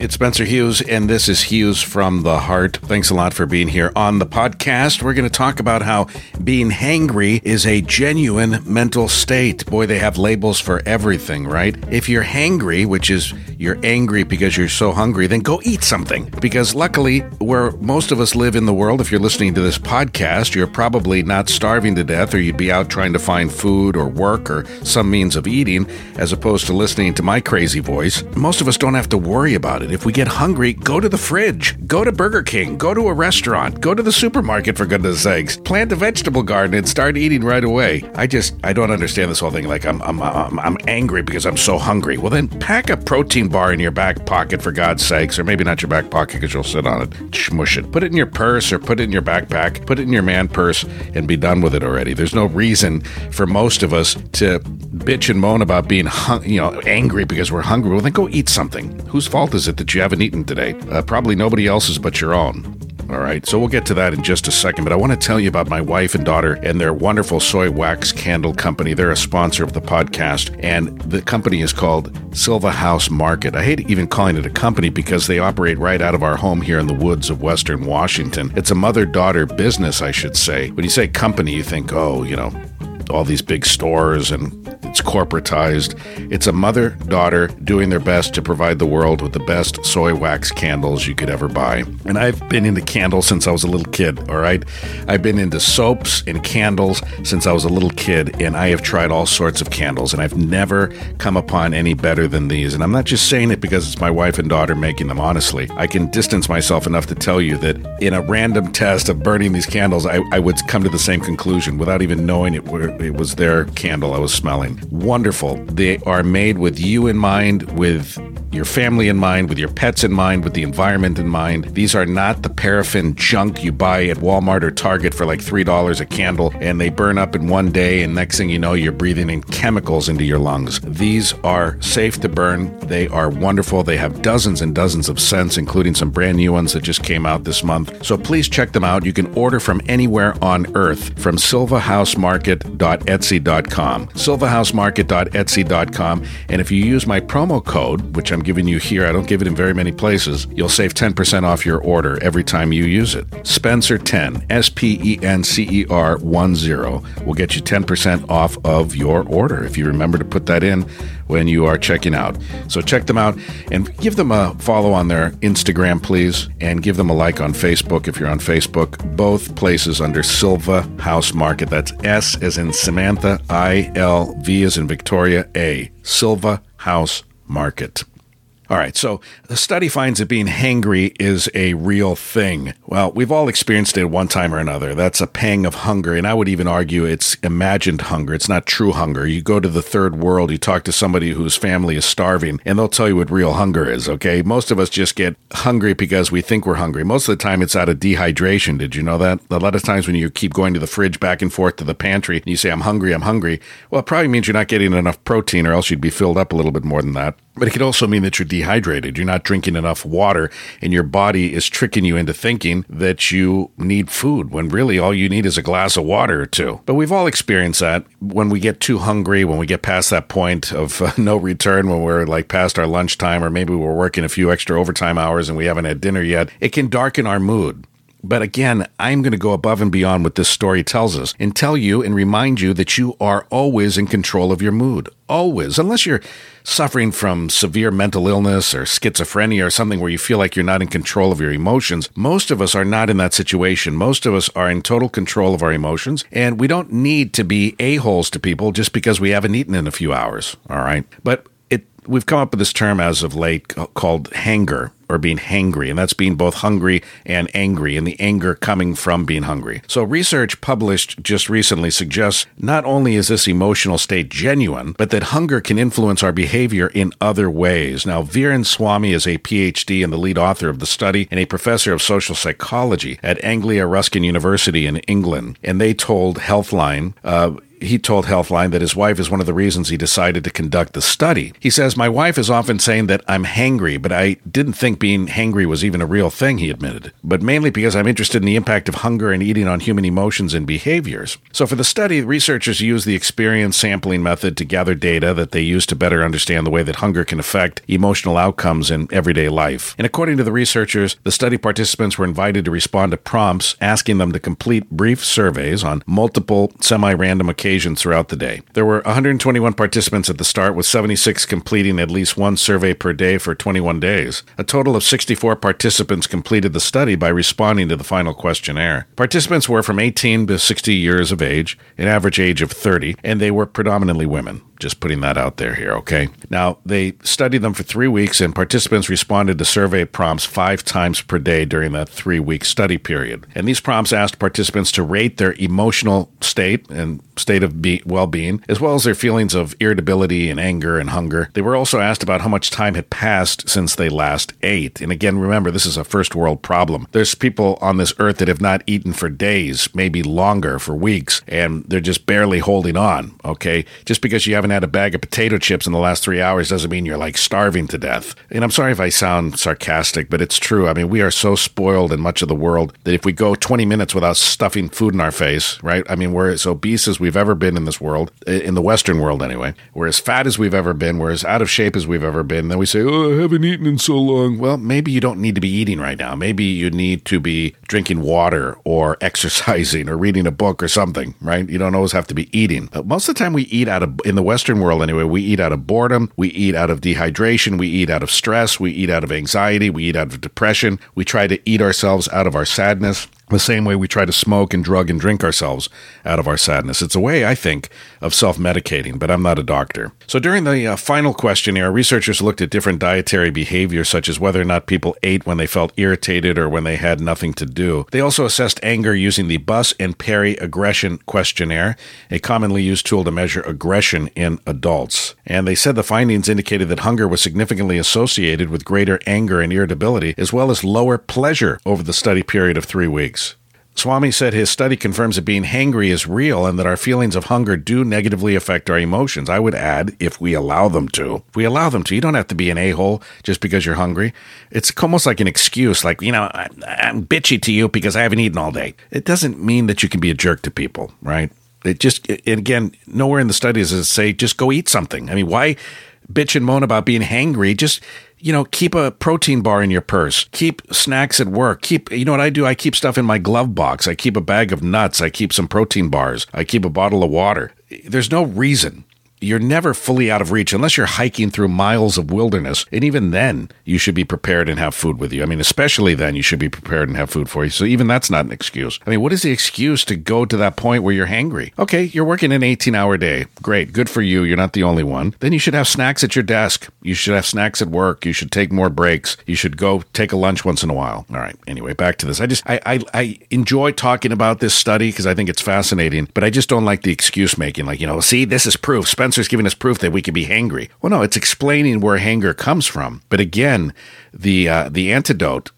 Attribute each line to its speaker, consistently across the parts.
Speaker 1: It's Spencer Hughes, and this is Hughes from the Heart. Thanks a lot for being here on the podcast. We're going to talk about how being hangry is a genuine mental state. Boy, they have labels for everything, right? If you're hangry, which is you're angry because you're so hungry, then go eat something. Because luckily, where most of us live in the world, if you're listening to this podcast, you're probably not starving to death, or you'd be out trying to find food or work or some means of eating, as opposed to listening to my crazy voice. Most of us don't have to worry about it If we get hungry, go to the fridge, go to Burger King, go to a restaurant, go to the supermarket for goodness sakes, plant a vegetable garden and start eating right away. I just I don't understand this whole thing. Like I'm I'm I'm, I'm angry because I'm so hungry. Well then pack a protein bar in your back pocket for God's sakes, or maybe not your back pocket because you'll sit on it, smush it. Put it in your purse or put it in your backpack. Put it in your man purse and be done with it already. There's no reason for most of us to bitch and moan about being hung, you know angry because we're hungry. Well then go eat something. Whose fault is it that you haven't eaten today. Uh, probably nobody else's but your own. All right, so we'll get to that in just a second, but I want to tell you about my wife and daughter and their wonderful soy wax candle company. They're a sponsor of the podcast, and the company is called Silva House Market. I hate even calling it a company because they operate right out of our home here in the woods of Western Washington. It's a mother daughter business, I should say. When you say company, you think, oh, you know, all these big stores and it's corporatized. It's a mother daughter doing their best to provide the world with the best soy wax candles you could ever buy. And I've been into candles since I was a little kid, all right? I've been into soaps and candles since I was a little kid, and I have tried all sorts of candles, and I've never come upon any better than these. And I'm not just saying it because it's my wife and daughter making them, honestly. I can distance myself enough to tell you that in a random test of burning these candles, I, I would come to the same conclusion without even knowing it, it was their candle I was smelling. Wonderful. They are made with you in mind, with your family in mind, with your pets in mind, with the environment in mind. These are not the paraffin junk you buy at Walmart or Target for like $3 a candle and they burn up in one day, and next thing you know, you're breathing in chemicals into your lungs. These are safe to burn. They are wonderful. They have dozens and dozens of scents, including some brand new ones that just came out this month. So please check them out. You can order from anywhere on earth from silvahousemarket.etsy.com. silvahousemarket.etsy.com. And if you use my promo code, which I'm giving you here, I don't give it in very many places, you'll save 10% off your order every time you use it. Spencer 10, S P E N C E R 1 0, will get you 10% off of your order if you remember to put that in when you are checking out. So check them out and give them a follow on their Instagram, please, and give them a like on Facebook if you're on Facebook. Both places under Silva House Market. That's S as in Samantha, I L V as in Victoria, A. Silva House Market. All right, so the study finds that being hangry is a real thing. Well, we've all experienced it one time or another. That's a pang of hunger, and I would even argue it's imagined hunger. It's not true hunger. You go to the third world, you talk to somebody whose family is starving, and they'll tell you what real hunger is, okay? Most of us just get hungry because we think we're hungry. Most of the time, it's out of dehydration. Did you know that? A lot of times when you keep going to the fridge back and forth to the pantry, and you say, I'm hungry, I'm hungry, well, it probably means you're not getting enough protein, or else you'd be filled up a little bit more than that. But it could also mean that you're dehydrated. You're not drinking enough water, and your body is tricking you into thinking that you need food when really all you need is a glass of water or two. But we've all experienced that when we get too hungry, when we get past that point of uh, no return, when we're like past our lunchtime, or maybe we're working a few extra overtime hours and we haven't had dinner yet. It can darken our mood. But again, I'm going to go above and beyond what this story tells us and tell you and remind you that you are always in control of your mood. Always. Unless you're suffering from severe mental illness or schizophrenia or something where you feel like you're not in control of your emotions. Most of us are not in that situation. Most of us are in total control of our emotions, and we don't need to be a-holes to people just because we haven't eaten in a few hours. All right. But it, we've come up with this term as of late called hanger or being hangry, and that's being both hungry and angry, and the anger coming from being hungry. So, research published just recently suggests not only is this emotional state genuine, but that hunger can influence our behavior in other ways. Now, Viren Swami is a PhD and the lead author of the study and a professor of social psychology at Anglia Ruskin University in England, and they told Healthline, uh, he told Healthline that his wife is one of the reasons he decided to conduct the study. He says, My wife is often saying that I'm hangry, but I didn't think being hangry was even a real thing, he admitted. But mainly because I'm interested in the impact of hunger and eating on human emotions and behaviors. So for the study, researchers used the experience sampling method to gather data that they use to better understand the way that hunger can affect emotional outcomes in everyday life. And according to the researchers, the study participants were invited to respond to prompts asking them to complete brief surveys on multiple semi random occasions occasions throughout the day. There were 121 participants at the start, with 76 completing at least one survey per day for 21 days. A total of 64 participants completed the study by responding to the final questionnaire. Participants were from 18 to 60 years of age, an average age of 30, and they were predominantly women. Just putting that out there here, okay? Now, they studied them for three weeks, and participants responded to survey prompts five times per day during that three week study period. And these prompts asked participants to rate their emotional state and state of be- well being, as well as their feelings of irritability and anger and hunger. They were also asked about how much time had passed since they last ate. And again, remember, this is a first world problem. There's people on this earth that have not eaten for days, maybe longer, for weeks, and they're just barely holding on, okay? Just because you haven't haven't had a bag of potato chips in the last three hours doesn't mean you're like starving to death. And I'm sorry if I sound sarcastic, but it's true. I mean, we are so spoiled in much of the world that if we go 20 minutes without stuffing food in our face, right? I mean, we're as obese as we've ever been in this world, in the Western world anyway. We're as fat as we've ever been. We're as out of shape as we've ever been. Then we say, oh, I haven't eaten in so long. Well, maybe you don't need to be eating right now. Maybe you need to be drinking water or exercising or reading a book or something, right? You don't always have to be eating. But most of the time we eat out of, in the Western world anyway, we eat out of boredom, we eat out of dehydration, we eat out of stress, we eat out of anxiety, we eat out of depression, we try to eat ourselves out of our sadness the same way we try to smoke and drug and drink ourselves out of our sadness. It's a way, I think, of self medicating, but I'm not a doctor. So during the uh, final questionnaire, researchers looked at different dietary behaviors, such as whether or not people ate when they felt irritated or when they had nothing to do. They also assessed anger using the Buss and Perry Aggression Questionnaire, a commonly used tool to measure aggression in adults. And they said the findings indicated that hunger was significantly associated with greater anger and irritability, as well as lower pleasure over the study period of three weeks. Swami said his study confirms that being hangry is real and that our feelings of hunger do negatively affect our emotions. I would add, if we allow them to. If we allow them to. You don't have to be an a hole just because you're hungry. It's almost like an excuse, like, you know, I'm bitchy to you because I haven't eaten all day. It doesn't mean that you can be a jerk to people, right? It just, it, again, nowhere in the studies does it say just go eat something. I mean, why bitch and moan about being hangry? Just, you know, keep a protein bar in your purse. Keep snacks at work. Keep, you know what I do? I keep stuff in my glove box. I keep a bag of nuts. I keep some protein bars. I keep a bottle of water. There's no reason you're never fully out of reach unless you're hiking through miles of wilderness. And even then, you should be prepared and have food with you. I mean, especially then, you should be prepared and have food for you. So even that's not an excuse. I mean, what is the excuse to go to that point where you're hangry? Okay, you're working an 18 hour day. Great. Good for you. You're not the only one. Then you should have snacks at your desk. You should have snacks at work. You should take more breaks. You should go take a lunch once in a while. All right. Anyway, back to this. I just, I, I, I enjoy talking about this study because I think it's fascinating, but I just don't like the excuse making. Like, you know, see, this is proof. Spencer's giving us proof that we can be hangry. Well, no, it's explaining where hanger comes from. But again, the uh, the antidote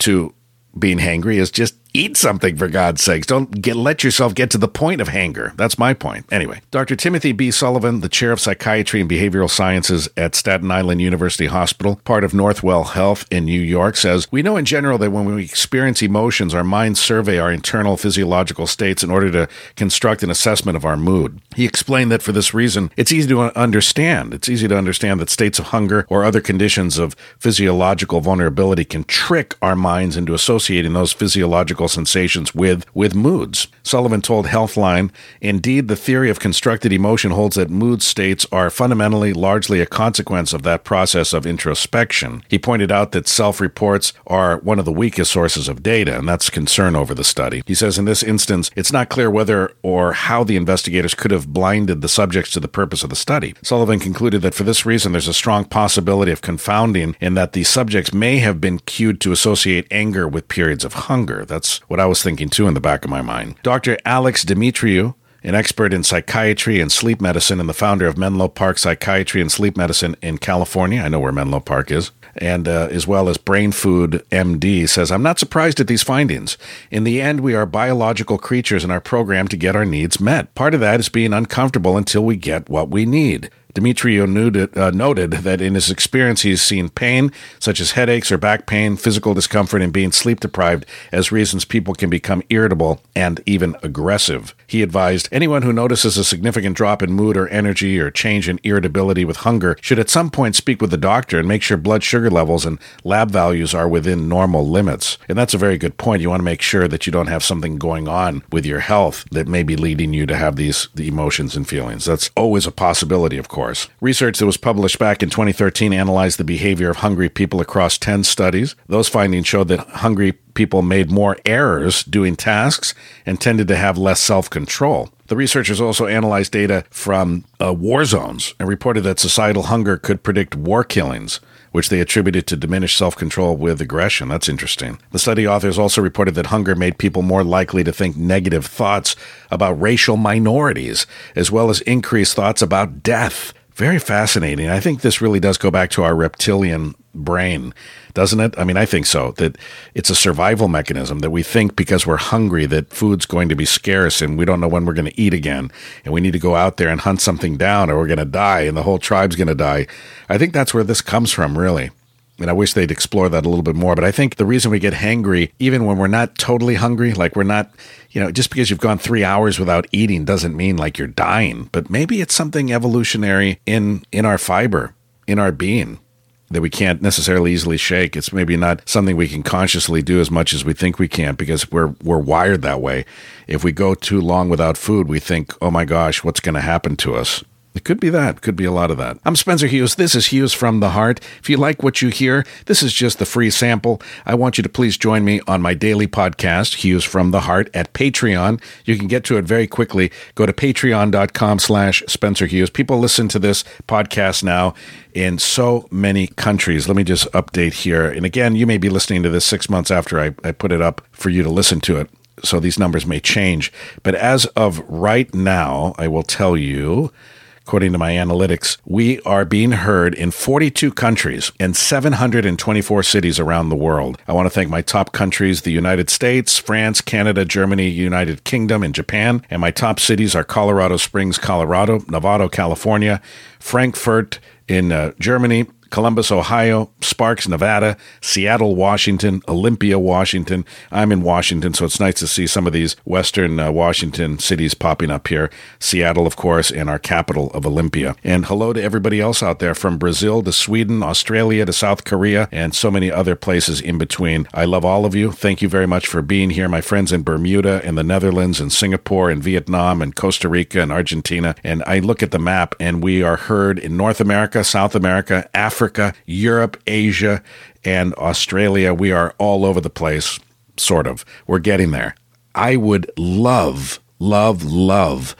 Speaker 1: to being hangry is just eat something for God's sakes. Don't get let yourself get to the point of hanger. That's my point. Anyway, Dr. Timothy B. Sullivan, the chair of psychiatry and behavioral sciences at Staten Island University Hospital, part of Northwell Health in New York, says we know in general that when we experience emotions, our minds survey our internal physiological states in order to construct an assessment of our mood. He explained that for this reason, it's easy to understand. It's easy to understand that states of hunger or other conditions of physiological vulnerability can trick our minds into associating those physiological physical sensations with, with moods. Sullivan told Healthline, Indeed, the theory of constructed emotion holds that mood states are fundamentally largely a consequence of that process of introspection. He pointed out that self reports are one of the weakest sources of data, and that's concern over the study. He says in this instance, it's not clear whether or how the investigators could have blinded the subjects to the purpose of the study. Sullivan concluded that for this reason, there's a strong possibility of confounding in that the subjects may have been cued to associate anger with periods of hunger. That's what I was thinking too in the back of my mind. Dr. Alex Dimitriou an expert in psychiatry and sleep medicine and the founder of Menlo Park Psychiatry and Sleep Medicine in California. I know where Menlo Park is. And uh, as well as Brain Food MD says, I'm not surprised at these findings. In the end, we are biological creatures and are programmed to get our needs met. Part of that is being uncomfortable until we get what we need. Dimitriou noted, uh, noted, that in his experience, he's seen pain, such as headaches or back pain, physical discomfort, and being sleep deprived, as reasons people can become irritable and even aggressive. He advised anyone who notices a significant drop in mood or energy or change in irritability with hunger should at some point speak with the doctor and make sure blood sugar levels and lab values are within normal limits. And that's a very good point. You want to make sure that you don't have something going on with your health that may be leading you to have these the emotions and feelings. That's always a possibility, of course Research that was published back in 2013 analyzed the behavior of hungry people across 10 studies. Those findings showed that hungry people made more errors doing tasks and tended to have less self control. The researchers also analyzed data from uh, war zones and reported that societal hunger could predict war killings which they attributed to diminished self control with aggression. That's interesting. The study authors also reported that hunger made people more likely to think negative thoughts about racial minorities, as well as increased thoughts about death. Very fascinating. I think this really does go back to our reptilian brain, doesn't it? I mean, I think so. That it's a survival mechanism that we think because we're hungry that food's going to be scarce and we don't know when we're going to eat again and we need to go out there and hunt something down or we're going to die and the whole tribe's going to die. I think that's where this comes from, really. And I wish they'd explore that a little bit more. But I think the reason we get hangry, even when we're not totally hungry, like we're not, you know, just because you've gone three hours without eating doesn't mean like you're dying. But maybe it's something evolutionary in in our fiber, in our being that we can't necessarily easily shake. It's maybe not something we can consciously do as much as we think we can because we're we're wired that way. If we go too long without food, we think, "Oh my gosh, what's going to happen to us?" It could be that. Could be a lot of that. I'm Spencer Hughes. This is Hughes from the Heart. If you like what you hear, this is just the free sample. I want you to please join me on my daily podcast, Hughes from the Heart, at Patreon. You can get to it very quickly. Go to patreon.com slash Spencer Hughes. People listen to this podcast now in so many countries. Let me just update here. And again, you may be listening to this six months after I, I put it up for you to listen to it so these numbers may change. But as of right now, I will tell you According to my analytics, we are being heard in 42 countries and 724 cities around the world. I want to thank my top countries the United States, France, Canada, Germany, United Kingdom, and Japan. And my top cities are Colorado Springs, Colorado, Novato, California, Frankfurt in uh, Germany, Columbus, Ohio, Sparks, Nevada, Seattle, Washington, Olympia, Washington. I'm in Washington, so it's nice to see some of these Western uh, Washington cities popping up here. Seattle, of course, and our capital of Olympia. And hello to everybody else out there from Brazil to Sweden, Australia to South Korea, and so many other places in between. I love all of you. Thank you very much for being here. My friends in Bermuda, and the Netherlands, and Singapore, and Vietnam, and Costa Rica, and Argentina. And I look at the map, and we are heard in North America, South America, Africa, Africa, Europe, Asia, and Australia. We are all over the place, sort of. We're getting there. I would love, love, love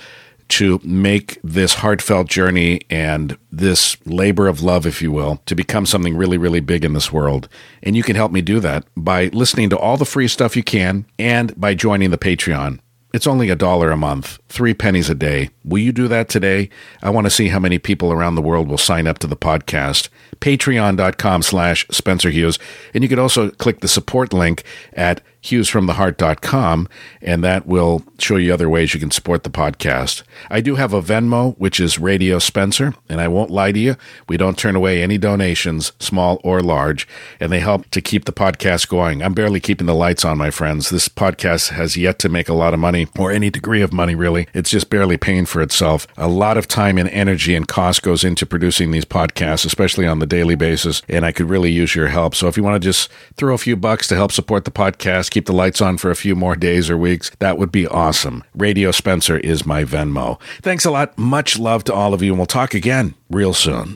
Speaker 1: to make this heartfelt journey and this labor of love, if you will, to become something really, really big in this world. And you can help me do that by listening to all the free stuff you can and by joining the Patreon. It's only a dollar a month, three pennies a day. Will you do that today? I want to see how many people around the world will sign up to the podcast. Patreon.com slash Spencer Hughes. And you could also click the support link at hughesfromtheheart.com, and that will show you other ways you can support the podcast. I do have a Venmo, which is Radio Spencer, and I won't lie to you, we don't turn away any donations, small or large, and they help to keep the podcast going. I'm barely keeping the lights on, my friends. This podcast has yet to make a lot of money, or any degree of money, really. It's just barely paying for itself. A lot of time and energy and cost goes into producing these podcasts, especially on the daily basis, and I could really use your help. So if you want to just throw a few bucks to help support the podcast, keep the lights on for a few more days or weeks, that would be awesome. Radio Spencer is my Venmo. Thanks a lot. Much love to all of you, and we'll talk again real soon.